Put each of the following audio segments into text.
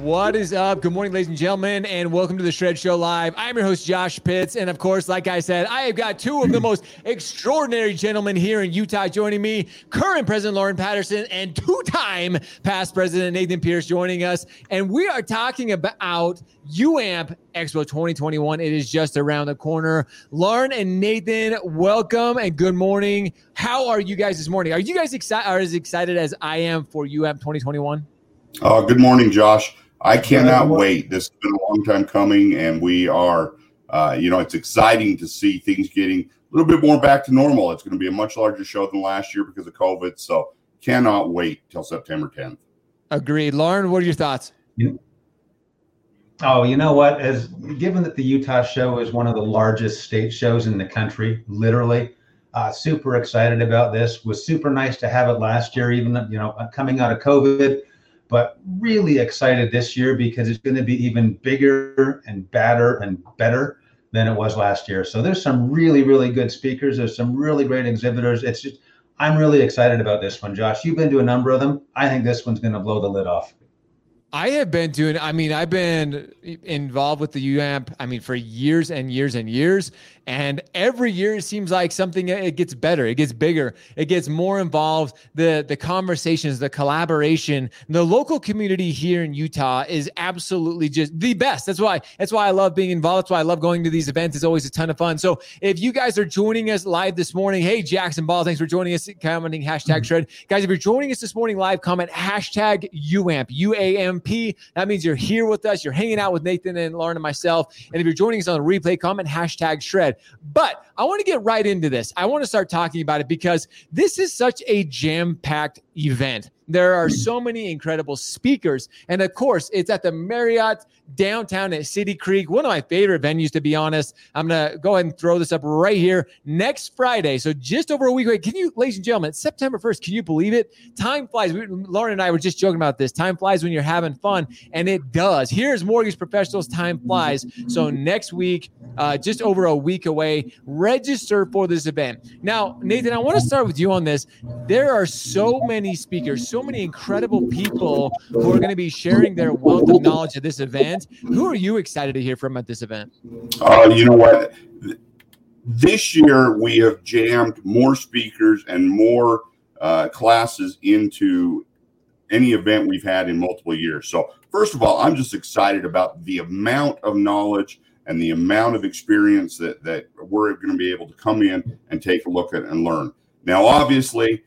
What is up? Good morning, ladies and gentlemen, and welcome to the Shred Show Live. I'm your host, Josh Pitts. And of course, like I said, I have got two of the most extraordinary gentlemen here in Utah joining me current President Lauren Patterson and two time past President Nathan Pierce joining us. And we are talking about UAMP Expo 2021. It is just around the corner. Lauren and Nathan, welcome and good morning. How are you guys this morning? Are you guys excited? Are as excited as I am for UAMP 2021? Uh, good morning, Josh. I cannot wait. This has been a long time coming, and we are, uh, you know, it's exciting to see things getting a little bit more back to normal. It's going to be a much larger show than last year because of COVID. So cannot wait till September 10th. Agreed. Lauren, what are your thoughts? Yeah. Oh, you know what? As given that the Utah show is one of the largest state shows in the country, literally, uh, super excited about this. Was super nice to have it last year, even you know coming out of COVID but really excited this year because it's going to be even bigger and badder and better than it was last year. So there's some really, really good speakers. There's some really great exhibitors. It's just, I'm really excited about this one, Josh. You've been to a number of them. I think this one's going to blow the lid off. I have been doing, I mean, I've been involved with the UAMP, I mean, for years and years and years. And every year it seems like something it gets better, it gets bigger, it gets more involved. The the conversations, the collaboration, the local community here in Utah is absolutely just the best. That's why that's why I love being involved. That's why I love going to these events. It's always a ton of fun. So if you guys are joining us live this morning, hey Jackson Ball, thanks for joining us. Commenting hashtag mm-hmm. shred, guys. If you're joining us this morning live, comment hashtag UAMP U That means you're here with us. You're hanging out with Nathan and Lauren and myself. And if you're joining us on the replay, comment hashtag shred. But I want to get right into this. I want to start talking about it because this is such a jam packed event. There are so many incredible speakers. And of course, it's at the Marriott downtown at City Creek, one of my favorite venues, to be honest. I'm going to go ahead and throw this up right here next Friday. So just over a week away. Can you, ladies and gentlemen, September 1st, can you believe it? Time flies. We, Lauren and I were just joking about this. Time flies when you're having fun, and it does. Here's Mortgage Professionals Time Flies. So next week, uh, just over a week away, register for this event. Now, Nathan, I want to start with you on this. There are so many speakers, so many incredible people who are going to be sharing their wealth of knowledge at this event event. Who are you excited to hear from at this event? Uh, you know what? This year we have jammed more speakers and more uh, classes into any event we've had in multiple years. So, first of all, I'm just excited about the amount of knowledge and the amount of experience that that we're going to be able to come in and take a look at and learn. Now, obviously,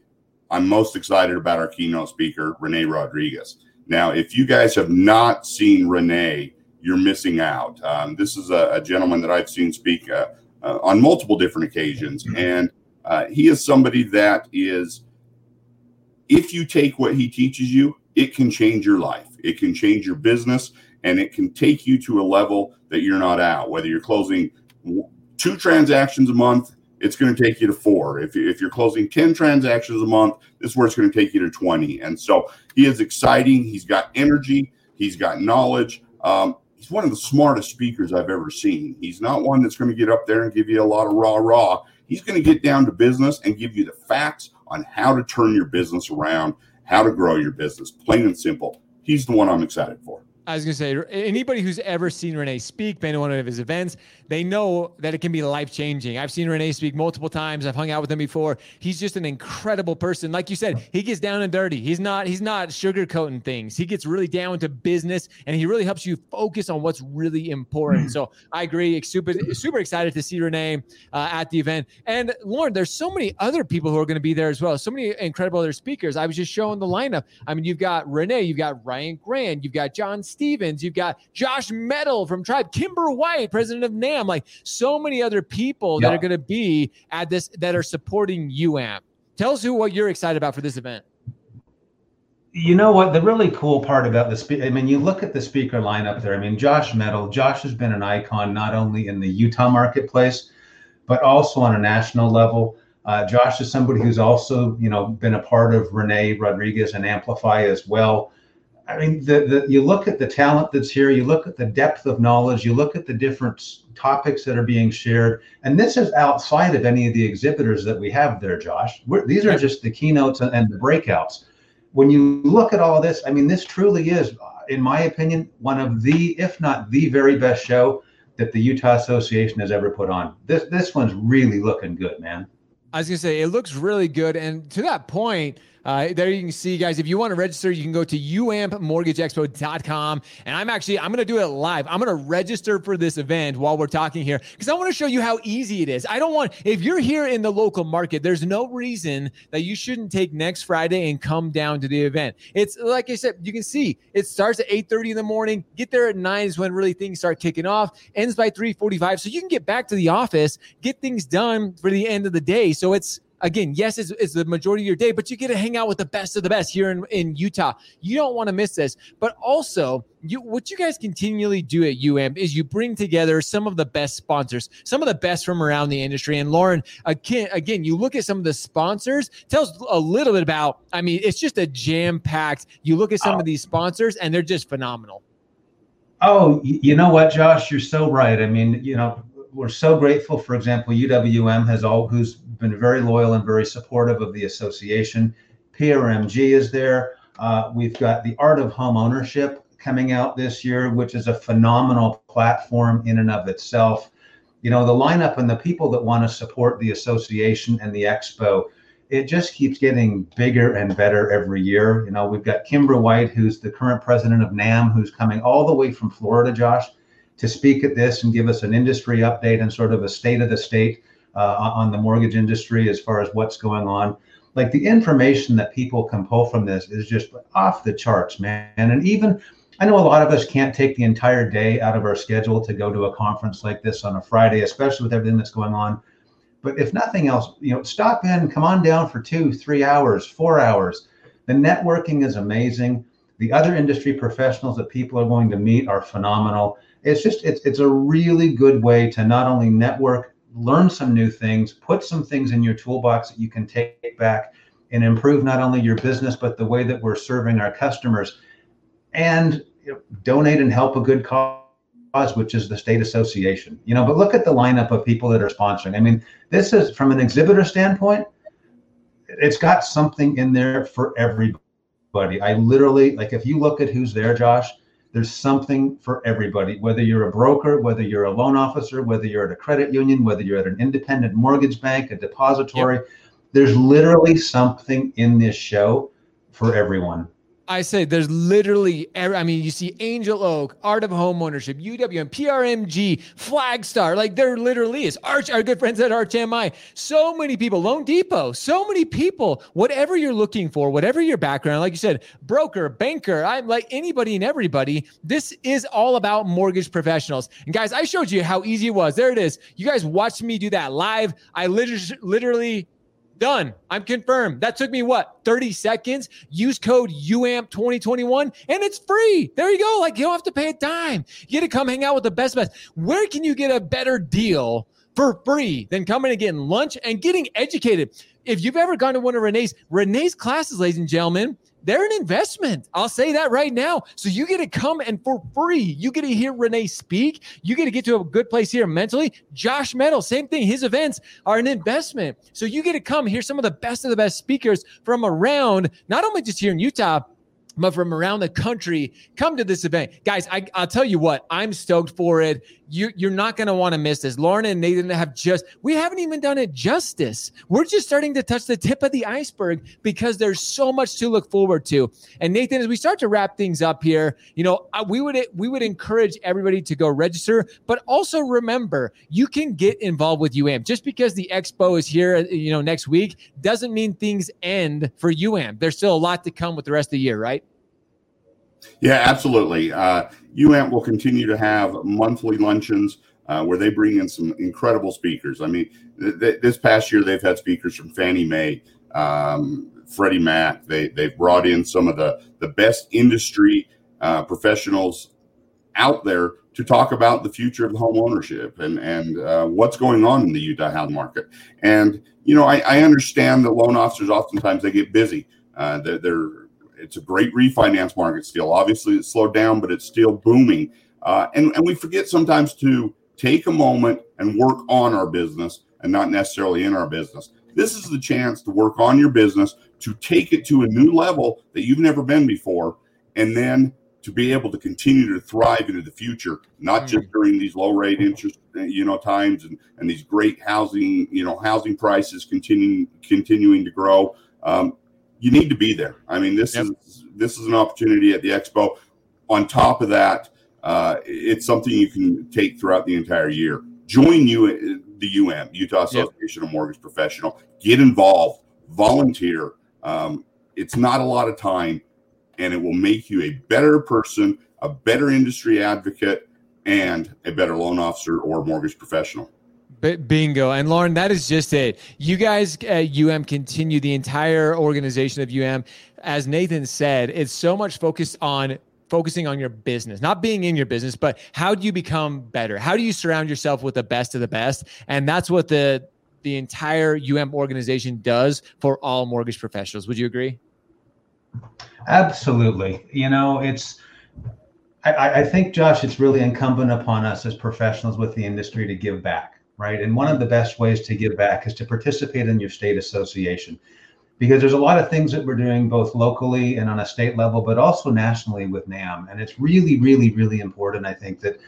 I'm most excited about our keynote speaker, Rene Rodriguez. Now, if you guys have not seen Rene, you're missing out. Um, this is a, a, gentleman that I've seen speak uh, uh, on multiple different occasions, mm-hmm. and uh, he is somebody that is, if you take what he teaches you, it can change your life. It can change your business, and it can take you to a level that you're not out. Whether you're closing two transactions a month it's going to take you to four. If, if you're closing 10 transactions a month, this is where it's going to take you to 20. And so he is exciting. He's got energy, he's got knowledge. Um, he's one of the smartest speakers I've ever seen. He's not one that's going to get up there and give you a lot of raw, raw. He's going to get down to business and give you the facts on how to turn your business around, how to grow your business, plain and simple. He's the one I'm excited for. I was going to say, anybody who's ever seen Rene speak, been to one of his events, they know that it can be life changing. I've seen Rene speak multiple times. I've hung out with him before. He's just an incredible person. Like you said, he gets down and dirty. He's not he's not sugarcoating things. He gets really down to business, and he really helps you focus on what's really important. So I agree. Super super excited to see Rene uh, at the event. And Lauren, there's so many other people who are going to be there as well. So many incredible other speakers. I was just showing the lineup. I mean, you've got Rene, you've got Ryan Grant, you've got John. Stevens, you've got Josh Mettle from Tribe, Kimber White, president of NAM, like so many other people yeah. that are going to be at this that are supporting UAMP. Tell us who what you're excited about for this event. You know what? The really cool part about the speaker, I mean, you look at the speaker lineup there. I mean, Josh Mettle, Josh has been an icon not only in the Utah marketplace, but also on a national level. Uh, Josh is somebody who's also, you know, been a part of Rene Rodriguez and Amplify as well. I mean, the, the you look at the talent that's here, you look at the depth of knowledge, you look at the different topics that are being shared, and this is outside of any of the exhibitors that we have there, Josh. We're, these are just the keynotes and, and the breakouts. When you look at all of this, I mean, this truly is, in my opinion, one of the, if not the very best show that the Utah Association has ever put on. This this one's really looking good, man. I was gonna say it looks really good, and to that point, uh, there you can see, guys, if you want to register, you can go to uampmortgageexpo.com. And I'm actually, I'm going to do it live. I'm going to register for this event while we're talking here because I want to show you how easy it is. I don't want, if you're here in the local market, there's no reason that you shouldn't take next Friday and come down to the event. It's like I said, you can see it starts at 8.30 in the morning. Get there at 9 is when really things start kicking off. Ends by 3.45. So you can get back to the office, get things done for the end of the day. So it's, again, yes, it's, it's, the majority of your day, but you get to hang out with the best of the best here in, in Utah. You don't want to miss this. But also, you what you guys continually do at UAMP is you bring together some of the best sponsors, some of the best from around the industry. And Lauren, again, again, you look at some of the sponsors, tells a little bit about. I mean, it's just a jam packed. You look at some oh. of these sponsors, and they're just phenomenal. Oh, you know what, Josh? You're so right. I mean, you know, we're so grateful. For example, UWM has all who's been very loyal and very supportive of the association. PRMG is there. Uh, we've got the Art of Home Ownership coming out this year, which is a phenomenal platform in and of itself. You know, the lineup and the people that want to support the association and the expo, it just keeps getting bigger and better every year. You know, we've got Kimber White, who's the current president of NAM, who's coming all the way from Florida, Josh to speak at this and give us an industry update and sort of a state of the state uh, on the mortgage industry as far as what's going on. Like the information that people can pull from this is just off the charts, man. And even I know a lot of us can't take the entire day out of our schedule to go to a conference like this on a Friday, especially with everything that's going on. But if nothing else, you know, stop in, come on down for two, three hours, four hours. The networking is amazing. The other industry professionals that people are going to meet are phenomenal it's just it's it's a really good way to not only network, learn some new things, put some things in your toolbox that you can take back and improve not only your business but the way that we're serving our customers, and you know, donate and help a good cause which is the state association. You know, but look at the lineup of people that are sponsoring. I mean, this is from an exhibitor standpoint, it's got something in there for everybody. I literally like if you look at who's there, Josh, there's something for everybody, whether you're a broker, whether you're a loan officer, whether you're at a credit union, whether you're at an independent mortgage bank, a depository. Yep. There's literally something in this show for everyone. I say there's literally, every, I mean, you see Angel Oak, Art of Homeownership, UWM, PRMG, Flagstar. Like there literally is. Arch, our good friends at ArchMI. So many people, Loan Depot, so many people. Whatever you're looking for, whatever your background, like you said, broker, banker, I'm like anybody and everybody. This is all about mortgage professionals. And guys, I showed you how easy it was. There it is. You guys watched me do that live. I literally, literally Done. I'm confirmed. That took me what 30 seconds. Use code UAMP 2021 and it's free. There you go. Like you don't have to pay a dime. You get to come hang out with the best best. Where can you get a better deal for free than coming and getting lunch and getting educated? If you've ever gone to one of Rene's Rene's classes, ladies and gentlemen, they're an investment. I'll say that right now. So you get to come and for free, you get to hear Rene speak. You get to get to a good place here mentally. Josh Mettle, same thing. His events are an investment. So you get to come hear some of the best of the best speakers from around, not only just here in Utah, but from around the country come to this event. Guys, I, will tell you what, I'm stoked for it. You, you're not going to want to miss this. Lauren and Nathan have just, we haven't even done it justice. We're just starting to touch the tip of the iceberg because there's so much to look forward to. And Nathan, as we start to wrap things up here, you know, uh, we would, we would encourage everybody to go register, but also remember you can get involved with UAMP. Just because the expo is here, you know, next week doesn't mean things end for UAMP. There's still a lot to come with the rest of the year, right? Yeah, absolutely. Uh, UAMP will continue to have monthly luncheons uh, where they bring in some incredible speakers. I mean, th- th- this past year they've had speakers from Fannie Mae, um, Freddie Mac. They they've brought in some of the the best industry uh, professionals out there to talk about the future of home ownership and and uh, what's going on in the Utah housing market. And you know, I, I understand that loan officers oftentimes they get busy. Uh, they're, they're, it's a great refinance market still. Obviously, it's slowed down, but it's still booming. Uh, and and we forget sometimes to take a moment and work on our business and not necessarily in our business. This is the chance to work on your business, to take it to a new level that you've never been before, and then to be able to continue to thrive into the future, not just during these low rate interest, you know, times and, and these great housing, you know, housing prices continuing continuing to grow. Um, you need to be there. I mean, this yep. is this is an opportunity at the expo. On top of that, uh, it's something you can take throughout the entire year. Join you the UM, Utah Association yep. of Mortgage Professional. Get involved, volunteer. Um, it's not a lot of time, and it will make you a better person, a better industry advocate, and a better loan officer or mortgage professional. Bingo. And Lauren, that is just it. You guys at UM continue the entire organization of UM. As Nathan said, it's so much focused on focusing on your business, not being in your business, but how do you become better? How do you surround yourself with the best of the best? And that's what the the entire UM organization does for all mortgage professionals. Would you agree? Absolutely. You know, it's I, I think Josh, it's really incumbent upon us as professionals with the industry to give back, right? And one of the best ways to give back is to participate in your state association because there's a lot of things that we're doing both locally and on a state level, but also nationally with NAM. And it's really, really, really important, I think, that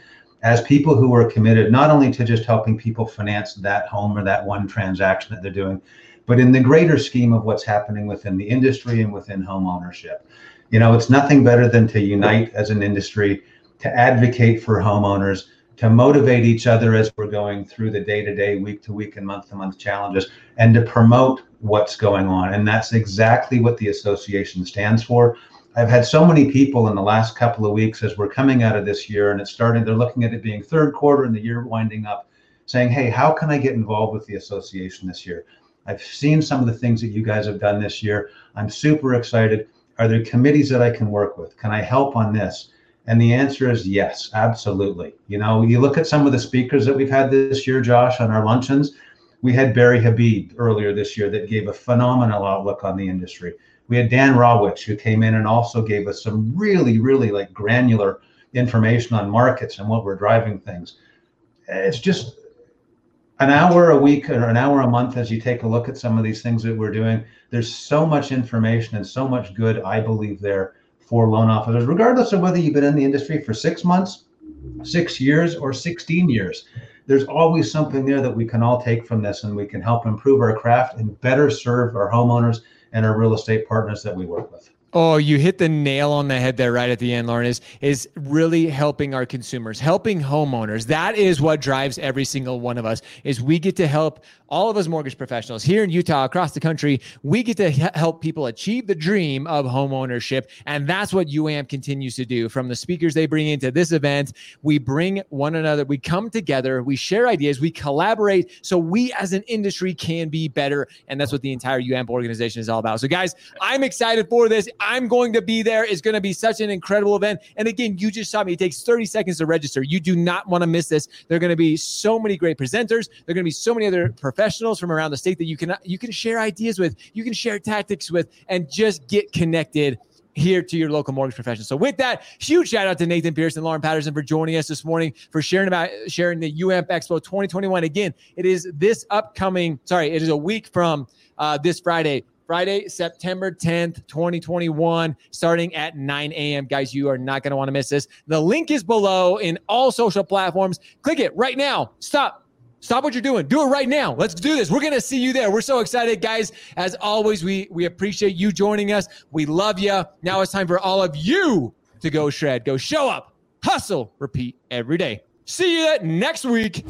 as people who are committed not only to just helping people finance that home or that one transaction that they're doing, but in the greater scheme of what's happening within the industry and within home ownership. You know, it's nothing better than to unite as an industry, to advocate for homeowners, to motivate each other as we're going through the day to day, week to week, and month to month challenges, and to promote what's going on. And that's exactly what the association stands for. I've had so many people in the last couple of weeks as we're coming out of this year and it's starting, they're looking at it being third quarter and the year winding up, saying, Hey, how can I get involved with the association this year? I've seen some of the things that you guys have done this year. I'm super excited. Are there committees that I can work with? Can I help on this? And the answer is yes, absolutely. You know, you look at some of the speakers that we've had this year, Josh, on our luncheons. We had Barry Habib earlier this year that gave a phenomenal outlook on the industry. We had Dan Rawitch who came in and also gave us some really, really like granular information on markets and what we're driving things. It's just an hour a week or an hour a month as you take a look at some of these things that we're doing. There's so much information and so much good, I believe, there for loan officers, regardless of whether you've been in the industry for six months, six years, or 16 years. There's always something there that we can all take from this and we can help improve our craft and better serve our homeowners and our real estate partners that we work with. Oh, you hit the nail on the head there right at the end, Lauren, is, is really helping our consumers, helping homeowners. That is what drives every single one of us is we get to help all of us mortgage professionals here in Utah, across the country, we get to help people achieve the dream of homeownership. And that's what UAMP continues to do. From the speakers they bring into this event, we bring one another, we come together, we share ideas, we collaborate so we as an industry can be better. And that's what the entire UAMP organization is all about. So, guys, I'm excited for this. I'm going to be there. It's going to be such an incredible event. And again, you just saw me. It takes 30 seconds to register. You do not want to miss this. There are going to be so many great presenters. There are going to be so many other professionals from around the state that you can you can share ideas with, you can share tactics with, and just get connected here to your local mortgage professional. So with that, huge shout out to Nathan and Lauren Patterson for joining us this morning for sharing about sharing the UAMP Expo 2021. Again, it is this upcoming, sorry, it is a week from uh, this Friday. Friday, September 10th, 2021, starting at 9 a.m. Guys, you are not going to want to miss this. The link is below in all social platforms. Click it right now. Stop Stop what you're doing. Do it right now. Let's do this. We're going to see you there. We're so excited, guys. As always, we, we appreciate you joining us. We love you. Now it's time for all of you to go shred, go show up, hustle, repeat every day. See you next week.